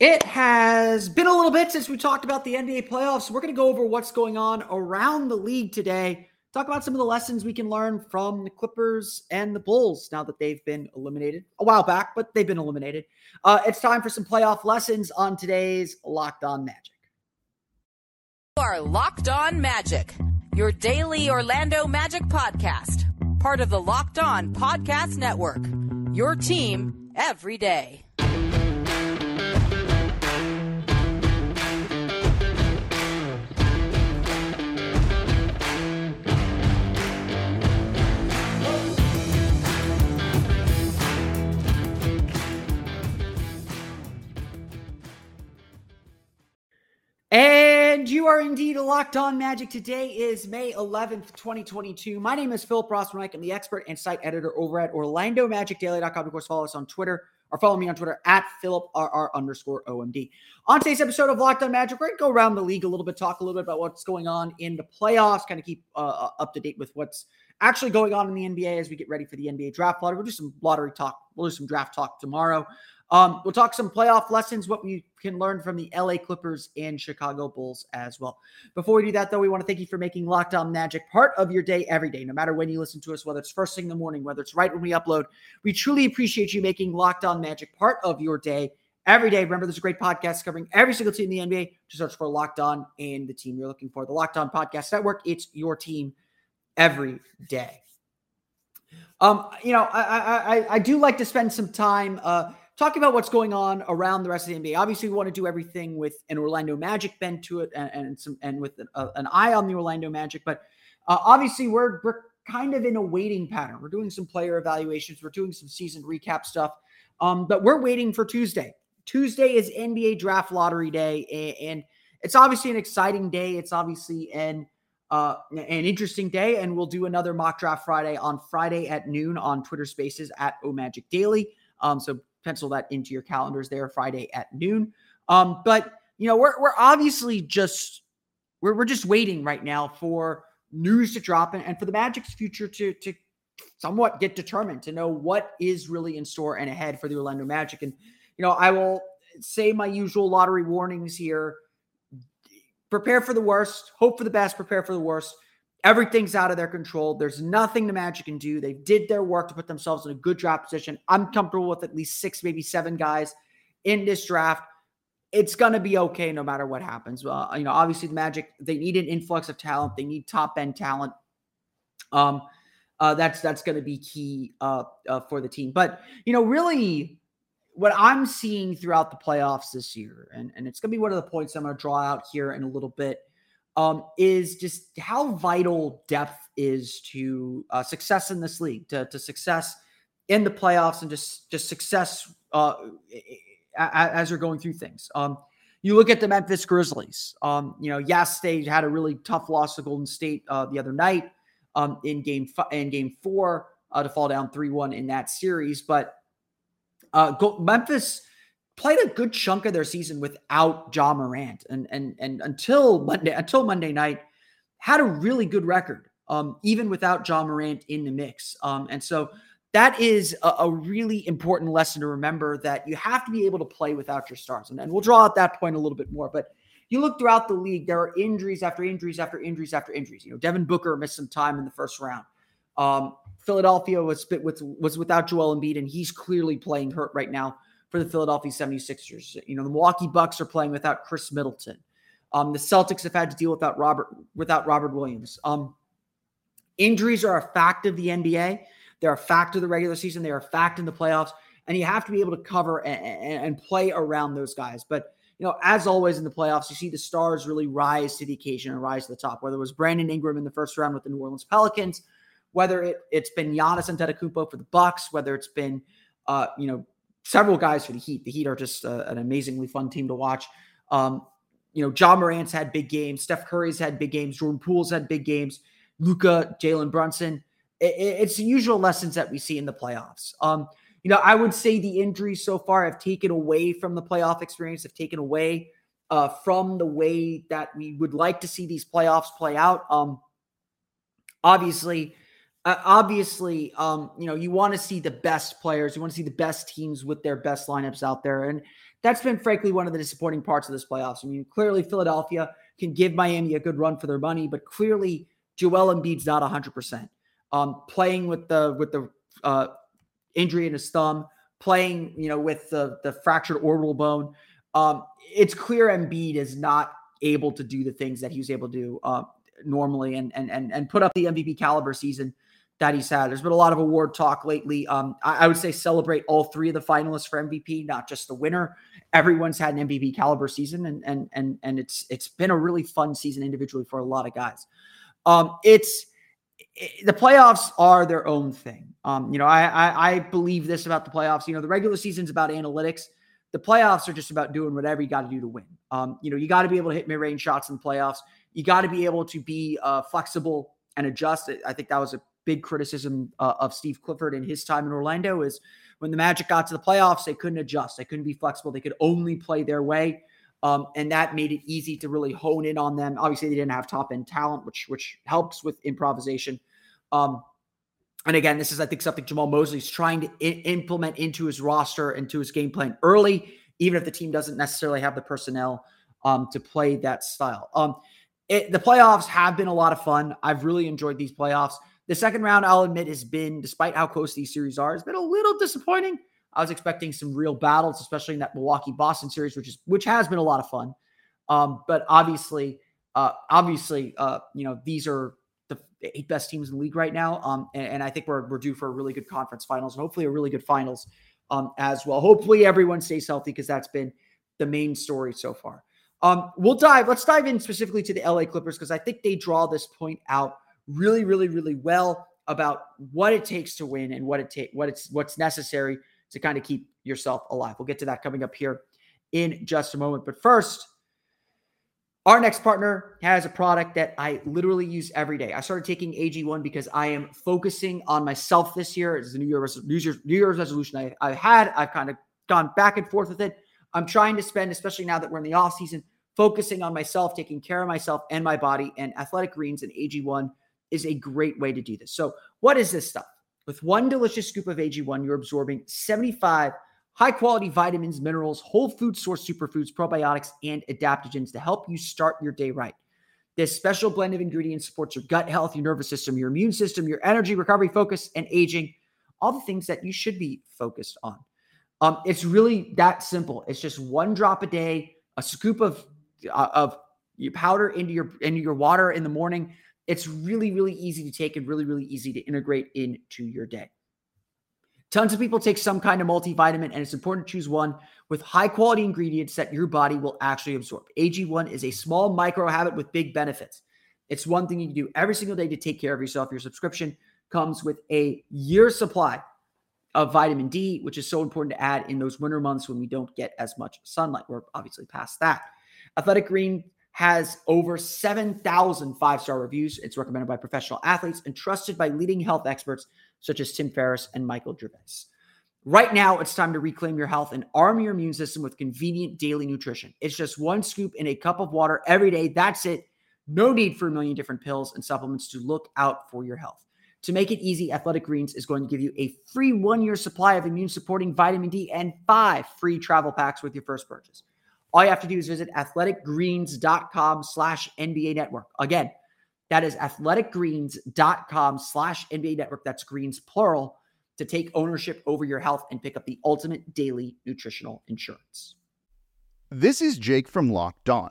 It has been a little bit since we talked about the NBA playoffs. We're going to go over what's going on around the league today talk about some of the lessons we can learn from the Clippers and the Bulls now that they've been eliminated a while back, but they've been eliminated. Uh, it's time for some playoff lessons on today's Locked On Magic. You are Locked On Magic, your daily Orlando Magic podcast, part of the Locked On Podcast Network. Your team every day. You are indeed locked on magic. Today is May 11th, 2022. My name is Philip Rossman. I'm the expert and site editor over at OrlandoMagicDaily.com. Of course, follow us on Twitter or follow me on Twitter at PhilipRR underscore OMD. On today's episode of Locked on Magic, we're going to go around the league a little bit, talk a little bit about what's going on in the playoffs, kind of keep uh, uh up to date with what's actually going on in the NBA as we get ready for the NBA draft lottery. We'll do some lottery talk. We'll do some draft talk tomorrow. Um, we'll talk some playoff lessons, what we can learn from the LA Clippers and Chicago Bulls as well. Before we do that, though, we want to thank you for making Locked On Magic part of your day every day, no matter when you listen to us, whether it's first thing in the morning, whether it's right when we upload. We truly appreciate you making Locked On Magic part of your day every day. Remember, there's a great podcast covering every single team in the NBA. Just search for Locked On and the team you're looking for. The Locked On Podcast Network. It's your team every day. Um, you know, I, I I do like to spend some time uh talking about what's going on around the rest of the NBA. Obviously, we want to do everything with an Orlando Magic bent to it and, and some and with an, uh, an eye on the Orlando Magic. But uh, obviously, we're we're kind of in a waiting pattern. We're doing some player evaluations. We're doing some season recap stuff. Um, but we're waiting for Tuesday. Tuesday is NBA Draft Lottery Day, and, and it's obviously an exciting day. It's obviously an uh, an interesting day, and we'll do another mock draft Friday on Friday at noon on Twitter Spaces at O Magic Daily. Um, so pencil that into your calendars there Friday at noon. Um, but you know, we're we're obviously just we're we're just waiting right now for news to drop and, and for the Magic's future to to somewhat get determined to know what is really in store and ahead for the Orlando Magic. And you know, I will say my usual lottery warnings here. Prepare for the worst, hope for the best, prepare for the worst. Everything's out of their control. There's nothing the Magic can do. They did their work to put themselves in a good draft position. I'm comfortable with at least six, maybe seven guys in this draft. It's going to be okay no matter what happens. Uh, you know, obviously the Magic they need an influx of talent. They need top end talent. Um, uh, that's that's going to be key uh, uh, for the team. But you know, really, what I'm seeing throughout the playoffs this year, and and it's going to be one of the points I'm going to draw out here in a little bit um, is just how vital depth is to uh, success in this league, to, to success in the playoffs, and just just success uh, as you're going through things. Um, you look at the Memphis Grizzlies. Um, you know, yes, they had a really tough loss to Golden State uh, the other night um, in game f- in game four uh, to fall down three one in that series, but uh, go- Memphis played a good chunk of their season without Ja Morant, and and and until Monday until Monday night, had a really good record, um, even without Ja Morant in the mix. Um, and so that is a, a, really important lesson to remember that you have to be able to play without your stars, and, and we'll draw out that point a little bit more, but. You look throughout the league, there are injuries after injuries after injuries after injuries. You know, Devin Booker missed some time in the first round. Um, Philadelphia was with was without Joel Embiid, and he's clearly playing hurt right now for the Philadelphia 76ers. You know, the Milwaukee Bucks are playing without Khris Middleton. Um, the Celtics have had to deal without Robert without Robert Williams. Um, injuries are a fact of the NBA. They're a fact of the regular season. They're a fact in the playoffs, and you have to be able to cover and, and, and play around those guys. But you know, as always in the playoffs, you see the stars really rise to the occasion and rise to the top. Whether it was Brandon Ingram in the first round with the New Orleans Pelicans, whether it, it's been Giannis Antetokounmpo for the Bucks, whether it's been uh, you know several guys for the Heat. The Heat are just uh, an amazingly fun team to watch. Um, you know, Ja Morant's had big games. Steph Curry's had big games. Jordan Poole's had big games. Luka, Jalen Brunson. It, it's the usual lessons that we see in the playoffs. Um, you know, I would say the injuries so far have taken away from the playoff experience, have taken away uh, from the way that we would like to see these playoffs play out. Um, obviously, uh, obviously, um, you know, you want to see the best players, you want to see the best teams with their best lineups out there, and that's been frankly one of the disappointing parts of this playoffs. I mean, clearly Philadelphia can give Miami a good run for their money, but clearly Joel Embiid's not 100%. Um, playing with the with the uh, injury in his thumb, playing, you know, with the the fractured orbital bone, um, it's clear Embiid is not able to do the things that he was able to do uh, normally and and and and put up the MVP caliber season that he's had. There's been a lot of award talk lately. Um, I, I, would say celebrate all three of the finalists for MVP, not just the winner. Everyone's had an MVP caliber season, and and and and it's it's been a really fun season individually for a lot of guys. Um, it's it, the playoffs are their own thing. Um, you know, I, I I believe this about the playoffs. You know, the regular season's about analytics. The playoffs are just about doing whatever you got to do to win. Um, you know, you got to be able to hit mid-range shots in the playoffs. You got to be able to be uh, flexible and adjust. I think that was a big criticism uh, of Steve Clifford in his time in Orlando is when the Magic got to the playoffs, they couldn't adjust. They couldn't be flexible. They could only play their way. Um, and that made it easy to really hone in on them. Obviously, they didn't have top end talent, which which helps with improvisation. Um, and again, this is I think something Jamahl Mosley's trying to I- implement into his roster and to his game plan early, even if the team doesn't necessarily have the personnel um, to play that style. Um, it, the playoffs have been a lot of fun. I've really enjoyed these playoffs. The second round, I'll admit, has been, despite how close these series are, has been a little disappointing. I was expecting some real battles, especially in that Milwaukee Boston series, which is which has been a lot of fun. Um, but obviously, uh, obviously, uh, you know, these are the eight best teams in the league right now. Um, and, and, I think we're we're due for a really good conference finals and hopefully a really good finals um, as well. Hopefully, everyone stays healthy because that's been the main story so far. Um, we'll dive. Let's dive in specifically to the LA Clippers because I think they draw this point out really, really, really well about what it takes to win and what it take what it's what's necessary to kind of keep yourself alive. We'll get to that coming up here in just a moment. But first, our next partner has a product that I literally use every day. I started taking AG1 because I am focusing on myself this year. It's the New, New, Year's, New Year's resolution I, I had. I've kind of gone back and forth with it. I'm trying to spend, especially now that we're in the off season, focusing on myself, taking care of myself and my body. And Athletic Greens and AG1 is a great way to do this. So, what is this stuff? With one delicious scoop of AG1, you're absorbing 75 high quality vitamins, minerals, whole food source superfoods, probiotics, and adaptogens to help you start your day right. This special blend of ingredients supports your gut health, your nervous system, your immune system, your energy, recovery, focus, and aging. All the things that you should be focused on. Um, it's really that simple. It's just one drop a day, a scoop of uh, of your powder into your into your water in the morning. It's really, really easy to take and really, really easy to integrate into your day. Tons of people take some kind of multivitamin, and it's important to choose one with high quality ingredients that your body will actually absorb. AG1 is a small micro habit with big benefits. It's one thing you can do every single day to take care of yourself. Your subscription comes with a year supply of vitamin D, which is so important to add in those winter months when we don't get as much sunlight. We're obviously past that. Athletic Green has over 7,000 five star reviews. It's recommended by professional athletes and trusted by leading health experts such as Tim Ferriss and Michael Gervais. Right now, it's time to reclaim your health and arm your immune system with convenient daily nutrition. It's just one scoop in a cup of water every day. That's it. No need for a million different pills and supplements to look out for your health. To make it easy, Athletic Greens is going to give you a free one year supply of immune supporting vitamin D and five free travel packs with your first purchase. All you have to do is visit athleticgreens.com slash NBA network. Again, that is athleticgreens.com slash NBA network. That's greens plural to take ownership over your health and pick up the ultimate daily nutritional insurance. This is Jake from Locked On.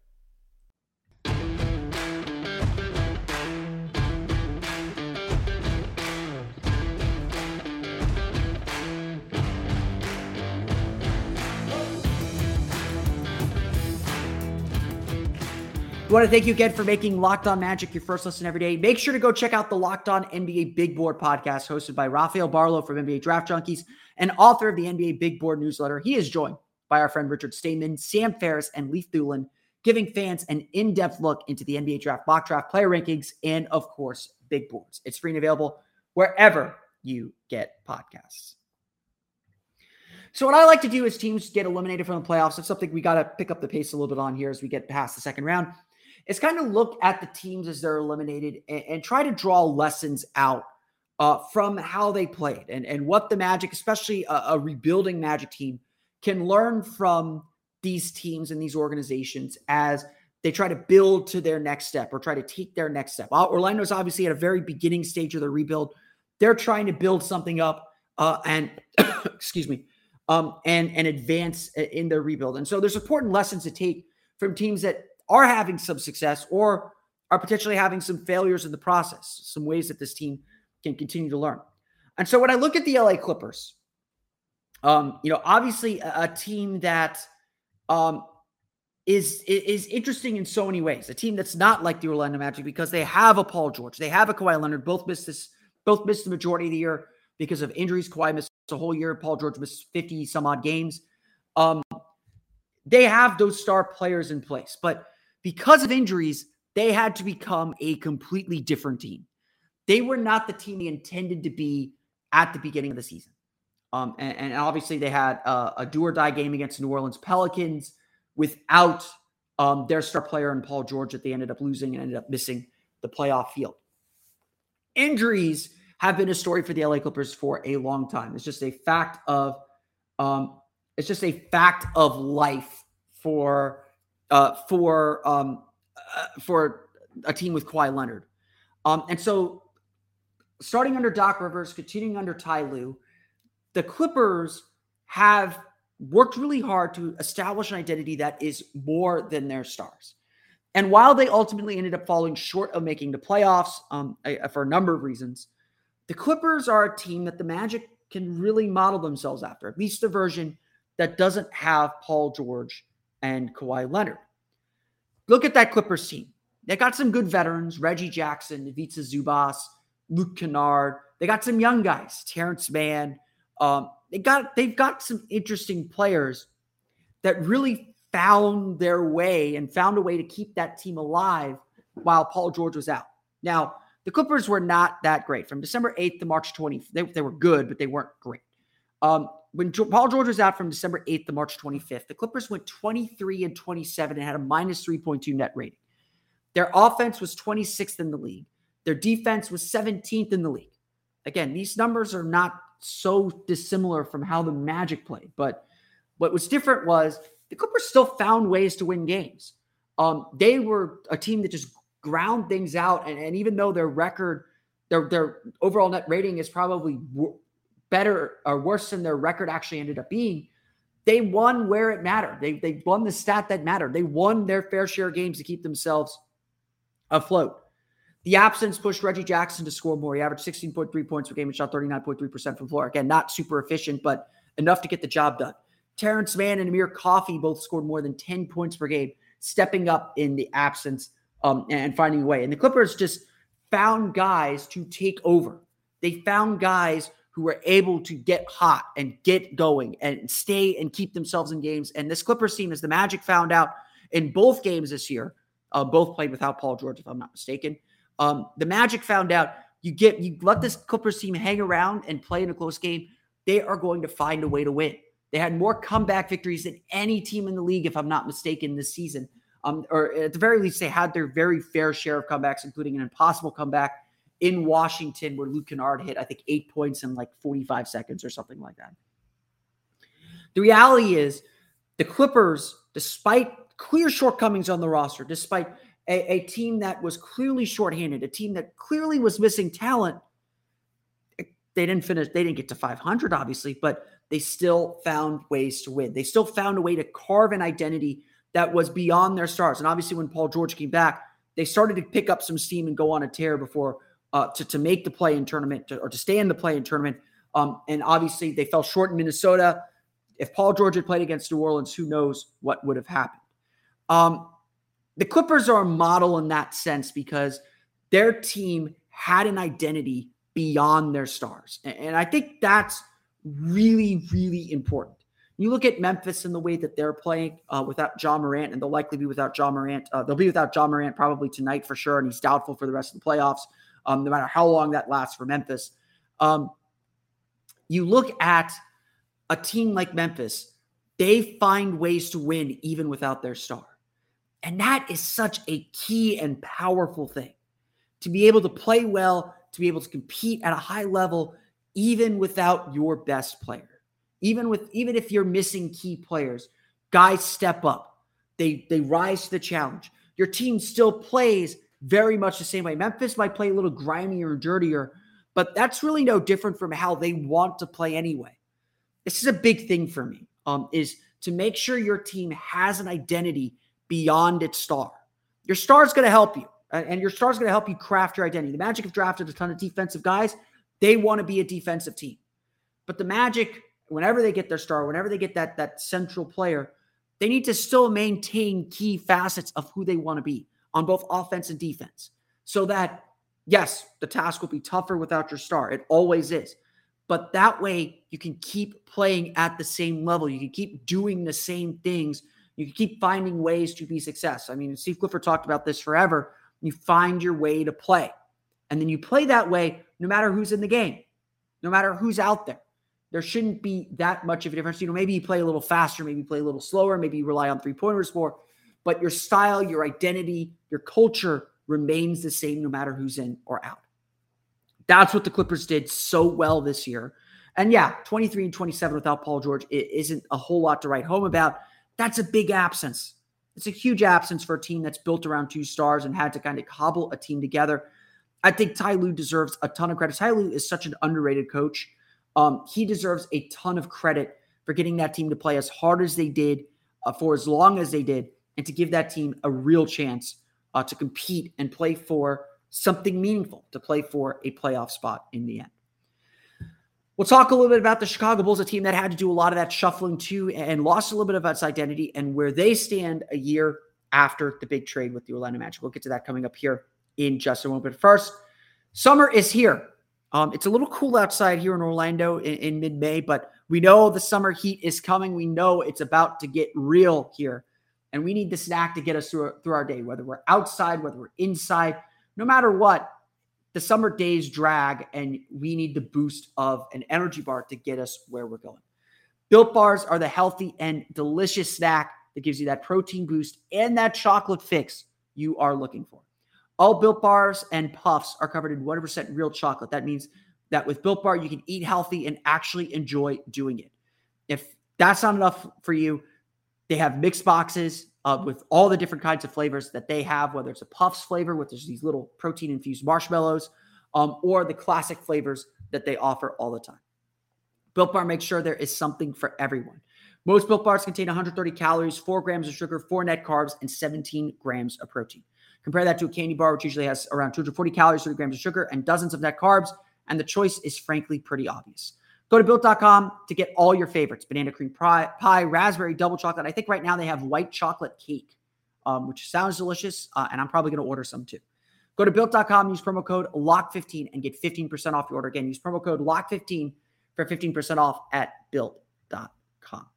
We want to thank you again for making Locked On Magic your first listen every day. Make sure to go check out the Locked On NBA Big Board podcast hosted by Rafael Barlowe from NBA Draft Junkies and author of the NBA Big Board newsletter. He is joined by our friend Richard Stayman, Sam Ferris, and Leif Thulin, giving fans an in depth look into the NBA Draft, mock draft, player rankings, and of course, big boards. It's free and available wherever you get podcasts. So what I like to do is teams get eliminated from the playoffs. It's something we got to pick up the pace a little bit on here as we get past the second round is kind of look at the teams as they're eliminated and, and try to draw lessons out uh, from how they played and, and what the Magic, especially a, a rebuilding Magic team, can learn from these teams and these organizations as they try to build to their next step or try to take their next step. Orlando's obviously at a very beginning stage of the rebuild. They're trying to build something up uh, and excuse me, um, and and advance in their rebuild. And so there's important lessons to take from teams that are having some success or are potentially having some failures in the process, some ways that this team can continue to learn. And so when I look at the LA Clippers, um, you know, obviously a, a team that um, is is interesting in so many ways. A team that's not like the Orlando Magic because they have a Paul George, they have a Kawhi Leonard. Both missed this, both missed the majority of the year because of injuries. Kawhi missed a whole year. Paul George missed fifty some odd games. Um, they have those star players in place, but because of injuries, they had to become a completely different team. They were not the team they intended to be at the beginning of the season. Um, and, and, obviously, they had a, a, do or die game against New Orleans Pelicans without um, their star player and Paul George that they ended up losing and ended up missing the playoff field. Injuries have been a story for the LA Clippers for a long time. It's just a fact of um, it's just a fact of life for uh, for um, uh, for a team with Kawhi Leonard. Um, and so, starting under Doc Rivers, continuing under Ty Lue, the Clippers have worked really hard to establish an identity that is more than their stars. And while they ultimately ended up falling short of making the playoffs um, for a number of reasons, the Clippers are a team that the Magic can really model themselves after, at least the version that doesn't have Paul George and Kawhi Leonard. Look at that Clippers team. They got some good veterans, Reggie Jackson, Ivica Zubac, Luke Kennard. They got some young guys, Terance Mann. Um, they got they've got some interesting players that really found their way and found a way to keep that team alive while Paul George was out. Now, the Clippers were not that great. From December 8th to March 20th, they, they were good, but they weren't great. Um, when Paul George was out from December 8th to March 25th, the Clippers went 23 and 27 and had a minus 3.2 net rating. Their offense was 26th in the league. Their defense was 17th in the league. Again, these numbers are not so dissimilar from how the Magic played, but what was different was the Clippers still found ways to win games. Um, they were a team that just ground things out, and, and even though their record, their their overall net rating is probably better or worse than their record actually ended up being, they won where it mattered. They, they won the stat that mattered. They won their fair share of games to keep themselves afloat. The absence pushed Reggie Jackson to score more. He averaged 16.3 points per game and shot 39.3% from floor. Again, not super efficient, but enough to get the job done. Terance Mann and Amir Coffey both scored more than 10 points per game, stepping up in the absence um, and finding a way. And the Clippers just found guys to take over. They found guys who were able to get hot and get going and stay and keep themselves in games. And this Clippers team, as the Magic found out in both games this year, uh, both played without Paul George, if I'm not mistaken. Um, the Magic found out You get you let this Clippers team hang around and play in a close game, they are going to find a way to win. They had more comeback victories than any team in the league, if I'm not mistaken, this season. Um, or at the very least, they had their very fair share of comebacks, including an impossible comeback in Washington where Luke Kennard hit, I think, eight points in like 45 seconds or something like that. The reality is, the Clippers, despite clear shortcomings on the roster, despite a, a team that was clearly shorthanded, a team that clearly was missing talent, they didn't finish, they didn't get to 500, obviously, but they still found ways to win. They still found a way to carve an identity that was beyond their stars. And obviously, when Paul George came back, they started to pick up some steam and go on a tear before uh, to, to make the play in tournament to, or to stay in the play in tournament. Um, and obviously, they fell short in Minnesota. If Paul George had played against New Orleans, who knows what would have happened? Um, the Clippers are a model in that sense because their team had an identity beyond their stars. And I think that's really, really important. You look at Memphis and the way that they're playing uh, without Ja Morant, and they'll likely be without Ja Morant. Uh, they'll be without Ja Morant probably tonight for sure, and he's doubtful for the rest of the playoffs, um, no matter how long that lasts for Memphis. Um, you look at a team like Memphis, they find ways to win even without their star. And that is such a key and powerful thing to be able to play well, to be able to compete at a high level, even without your best player. Even with even if you're missing key players, guys step up. They they rise to the challenge. Your team still plays very much the same way. Memphis might play a little grimier and dirtier, but that's really no different from how they want to play anyway. This is a big thing for me. Um, is to make sure your team has an identity beyond its star. Your star is going to help you, and your star is going to help you craft your identity. The Magic have drafted a ton of defensive guys. They want to be a defensive team, but the Magic whenever they get their star, whenever they get that that central player, they need to still maintain key facets of who they want to be on both offense and defense. So that yes, the task will be tougher without your star. It always is. But that way you can keep playing at the same level. You can keep doing the same things. You can keep finding ways to be success. I mean, Steve Clifford talked about this forever. You find your way to play. And then you play that way no matter who's in the game, no matter who's out there there shouldn't be that much of a difference. You know, maybe you play a little faster, maybe you play a little slower, maybe you rely on three pointers more, but your style, your identity, your culture remains the same no matter who's in or out. That's what the Clippers did so well this year. And yeah, 23 and 27 without Paul George it isn't a whole lot to write home about. That's a big absence. It's a huge absence for a team that's built around two stars and had to kind of cobble a team together. I think Ty Lue deserves a ton of credit. Ty Lue is such an underrated coach. Um, he deserves a ton of credit for getting that team to play as hard as they did uh, for as long as they did and to give that team a real chance uh, to compete and play for something meaningful, to play for a playoff spot in the end. We'll talk a little bit about the Chicago Bulls, a team that had to do a lot of that shuffling too and lost a little bit of its identity and where they stand a year after the big trade with the Orlando Magic. We'll get to that coming up here in just a moment. But first, summer is here. Um, it's a little cool outside here in Orlando in, in mid May, but we know the summer heat is coming. We know it's about to get real here. And we need the snack to get us through, through our day, whether we're outside, whether we're inside, no matter what, the summer days drag, and we need the boost of an energy bar to get us where we're going. Built bars are the healthy and delicious snack that gives you that protein boost and that chocolate fix you are looking for. All Built Bars and Puffs are covered in 100% real chocolate. That means that with Built Bar, you can eat healthy and actually enjoy doing it. If that's not enough for you, they have mixed boxes uh, with all the different kinds of flavors that they have, whether it's a Puffs flavor, with these little protein infused marshmallows, um, or the classic flavors that they offer all the time. Built Bar makes sure there is something for everyone. Most Built Bars contain 130 calories, 4 grams of sugar, 4 net carbs, and 17 grams of protein. Compare that to a candy bar, which usually has around 240 calories, 30 grams of sugar, and dozens of net carbs. And the choice is frankly pretty obvious. Go to built.com to get all your favorites banana cream pie, pie raspberry double chocolate. I think right now they have white chocolate cake, um, which sounds delicious. Uh, and I'm probably going to order some too. Go to built.com, use promo code LOCKED15 and get 15% off your order. Again, use promo code LOCKED15 for 15% off at built.com.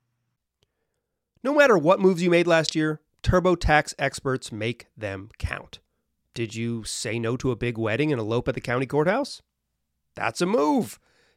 No matter what moves you made last year, TurboTax experts make them count. Did you say no to a big wedding and elope at the county courthouse? That's a move.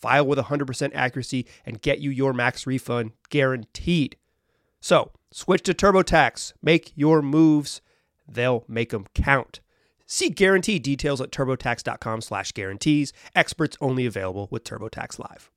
File with 100% accuracy and get you your max refund guaranteed. So, switch to TurboTax. Make your moves. They'll make them count. See guarantee details at turbotax.com slash guarantees. Experts only available with TurboTax Live.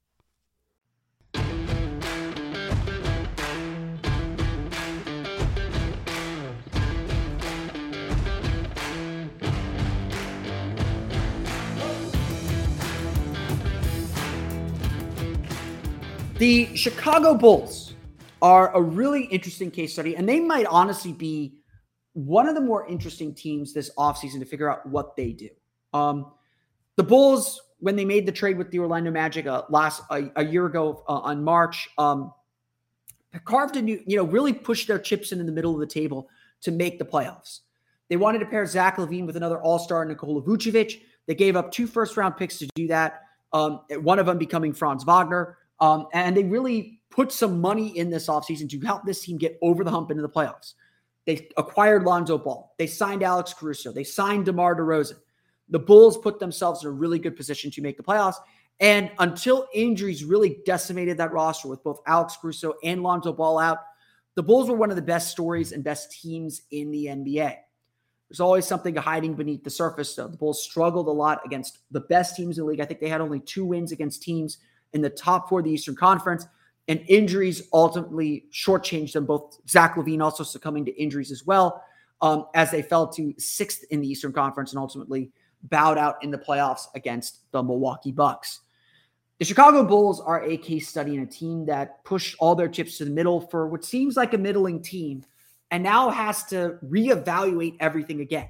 The Chicago Bulls are a really interesting case study, and they might honestly be one of the more interesting teams this offseason to figure out what they do. Um, the Bulls, when they made the trade with the Orlando Magic uh, last a, year ago uh, on March, um, carved a new, you know, really pushed their chips into the middle of the table to make the playoffs. They wanted to pair Zach LaVine with another All Star, Nikola Vucevic. They gave up two first round picks to do that. Um, one of them becoming Franz Wagner. Um, and they really put some money in this offseason to help this team get over the hump into the playoffs. They acquired Lonzo Ball. They signed Alex Caruso. They signed DeMar DeRozan. The Bulls put themselves in a really good position to make the playoffs. And until injuries really decimated that roster with both Alex Caruso and Lonzo Ball out, the Bulls were one of the best stories and best teams in the NBA. There's always something hiding beneath the surface, though. The Bulls struggled a lot against the best teams in the league. I think they had only two wins against teams in the top four of the Eastern Conference and injuries ultimately shortchanged them. Both Zach LaVine also succumbing to injuries as well, um, as they fell to sixth in the Eastern Conference and ultimately bowed out in the playoffs against the Milwaukee Bucks. The Chicago Bulls are a case study in a team that pushed all their chips to the middle for what seems like a middling team and now has to reevaluate everything again.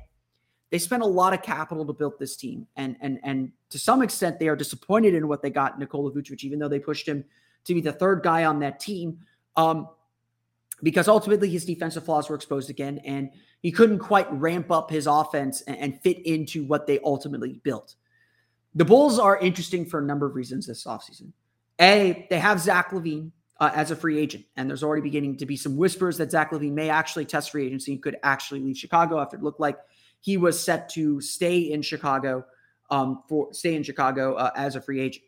They spent a lot of capital to build this team, and and and to some extent, they are disappointed in what they got Nikola Vucevic, even though they pushed him to be the third guy on that team. Um, because ultimately his defensive flaws were exposed again, and he couldn't quite ramp up his offense and, and fit into what they ultimately built. The Bulls are interesting for a number of reasons this offseason. A, they have Zach LaVine uh, as a free agent, and there's already beginning to be some whispers that Zach LaVine may actually test free agency and could actually leave Chicago after it looked like he was set to stay in Chicago um, for stay in Chicago uh, as a free agent.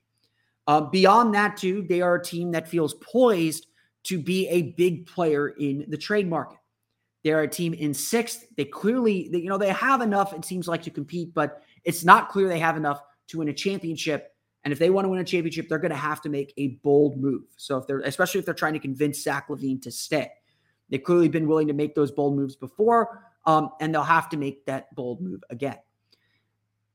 Uh, beyond that, too, they are a team that feels poised to be a big player in the trade market. They're a team in sixth. They clearly, they, you know, they have enough, it seems like, to compete, but it's not clear they have enough to win a championship. And if they want to win a championship, they're going to have to make a bold move. So if they're, especially if they're trying to convince Zach LaVine to stay, they've clearly been willing to make those bold moves before, um, and they'll have to make that bold move again.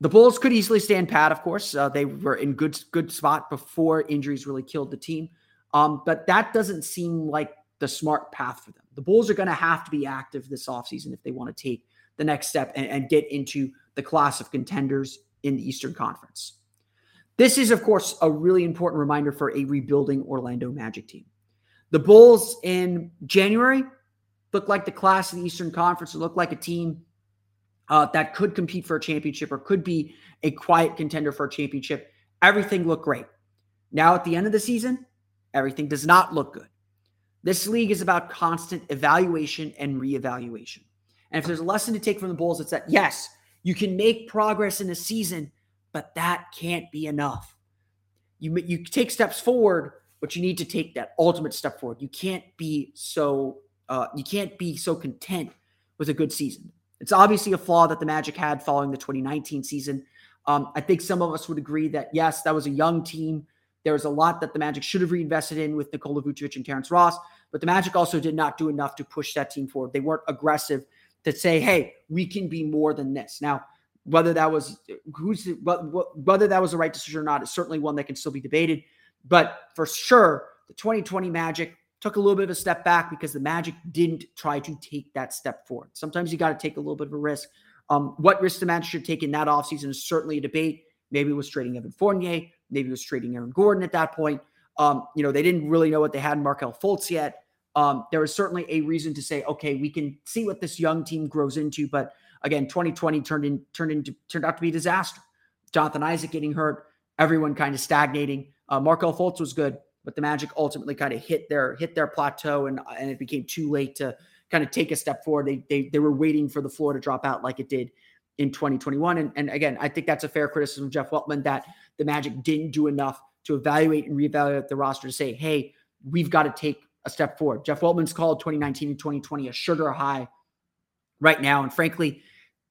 The Bulls could easily stand pat, of course. Uh, they were in good good spot before injuries really killed the team. Um, but that doesn't seem like the smart path for them. The Bulls are going to have to be active this offseason if they want to take the next step and, and get into the class of contenders in the Eastern Conference. This is, of course, a really important reminder for a rebuilding Orlando Magic team. The Bulls in January looked like the class of the Eastern Conference. Looked like a team uh, that could compete for a championship or could be a quiet contender for a championship. Everything looked great. Now, at the end of the season, everything does not look good. This league is about constant evaluation and reevaluation. And if there's a lesson to take from the Bulls, it's that yes, you can make progress in a season, but that can't be enough. You, you take steps forward, but you need to take that ultimate step forward. You can't be so uh, you can't be so content with a good season. It's obviously a flaw that the Magic had following the 2019 season. Um, I think some of us would agree that, yes, that was a young team. There was a lot that the Magic should have reinvested in with Nikola Vucevic and Terrence Ross, but the Magic also did not do enough to push that team forward. They weren't aggressive to say, hey, we can be more than this. Now, whether that was who's whether that was the right decision or not is certainly one that can still be debated. But for sure, the 2020 Magic took a little bit of a step back because the Magic didn't try to take that step forward. Sometimes you got to take a little bit of a risk. Um, what risk the Magic should take in that offseason is certainly a debate. Maybe it was trading Evan Fournier. Maybe it was trading Aaron Gordon at that point. Um, you know, they didn't really know what they had in Markelle Fultz yet. Um, there was certainly a reason to say, okay, we can see what this young team grows into. But again, 2020 turned in turned into turned out to be a disaster. Jonathan Isaac getting hurt, everyone kind of stagnating. Uh, Markelle Fultz was good, but the Magic ultimately kind of hit their hit their plateau, and and it became too late to kind of take a step forward. They they they were waiting for the floor to drop out like it did in 2021. And, and again, I think that's a fair criticism of Jeff Weltman that the Magic didn't do enough to evaluate and reevaluate the roster to say, hey, we've got to take a step forward. Jeff Weltman's called 2019 and 2020 a sugar high right now. And frankly,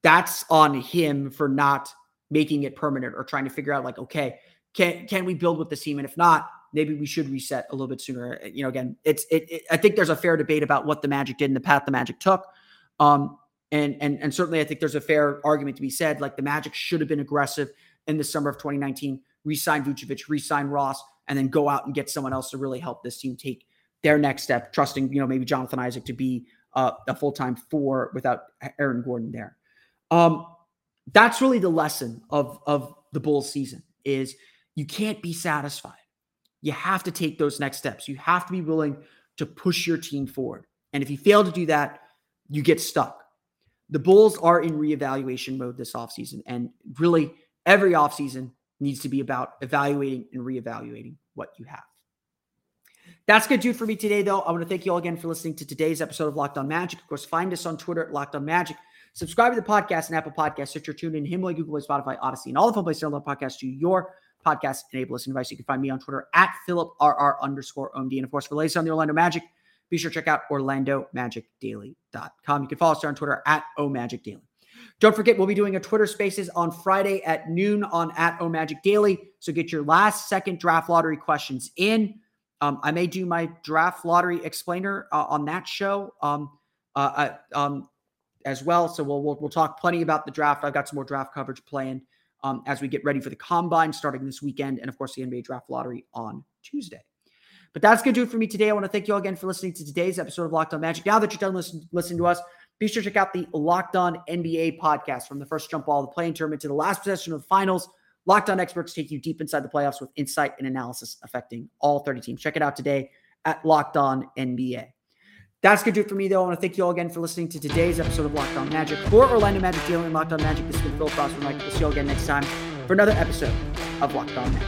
that's on him for not making it permanent or trying to figure out like, okay, can can we build with the team? And if not, maybe we should reset a little bit sooner. You know, again, it's it, it, I think there's a fair debate about what the Magic did and the path the Magic took. Um, and and and certainly I think there's a fair argument to be said. Like the Magic should have been aggressive in the summer of 2019, resign Vucevic, re-sign Ross, and then go out and get someone else to really help this team take their next step, trusting, you know, maybe Jonathan Isaac to be uh, a full-time four without Aaron Gordon there. Um, that's really the lesson of of the Bulls season is you can't be satisfied. You have to take those next steps. You have to be willing to push your team forward. And if you fail to do that, you get stuck. The Bulls are in reevaluation mode this offseason. And really, every offseason needs to be about evaluating and reevaluating what you have. That's good, dude, for me today, though. I want to thank you all again for listening to today's episode of Locked On Magic. Of course, find us on Twitter at Locked On Magic. Subscribe to the podcast and Apple Podcasts, Stitcher, TuneIn, Himalaya, Google Play, Spotify, Odyssey, and all the fun places to download podcasts to your podcast enable listening device. You can find me on Twitter at PhilipRR underscore OMD. And of course, for the latest on the Orlando Magic, be sure to check out OrlandoMagicDaily.com. You can follow us on Twitter at OMagicDaily. Don't forget, we'll be doing a Twitter Spaces on Friday at noon on at OMagic Daily. So get your last second draft lottery questions in. Um, I may do my draft lottery explainer uh, on that show um, uh, uh, um, as well. So we'll, we'll, we'll talk plenty about the draft. I've got some more draft coverage planned um, as we get ready for the combine starting this weekend, and of course the NBA draft lottery on Tuesday. But that's going to do it for me today. I want to thank you all again for listening to today's episode of Locked On Magic. Now that you're done listen, listening to us, be sure to check out the Locked On NBA podcast from the first jump ball of the play in tournament to the last possession of the finals. Locked On experts take you deep inside the playoffs with insight and analysis affecting all 30 teams. Check it out today at Locked On NBA. That's going to do it for me, though. I want to thank you all again for listening to today's episode of Locked On Magic. For Orlando Magic and Locked On Magic, this has been Phil Frost from Mike. We'll see you all again next time for another episode of Locked On Magic.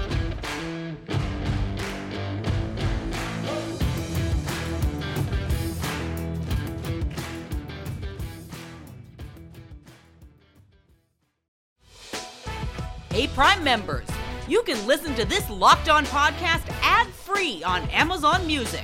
Hey, Prime members, you can listen to this Locked On podcast ad free on Amazon Music.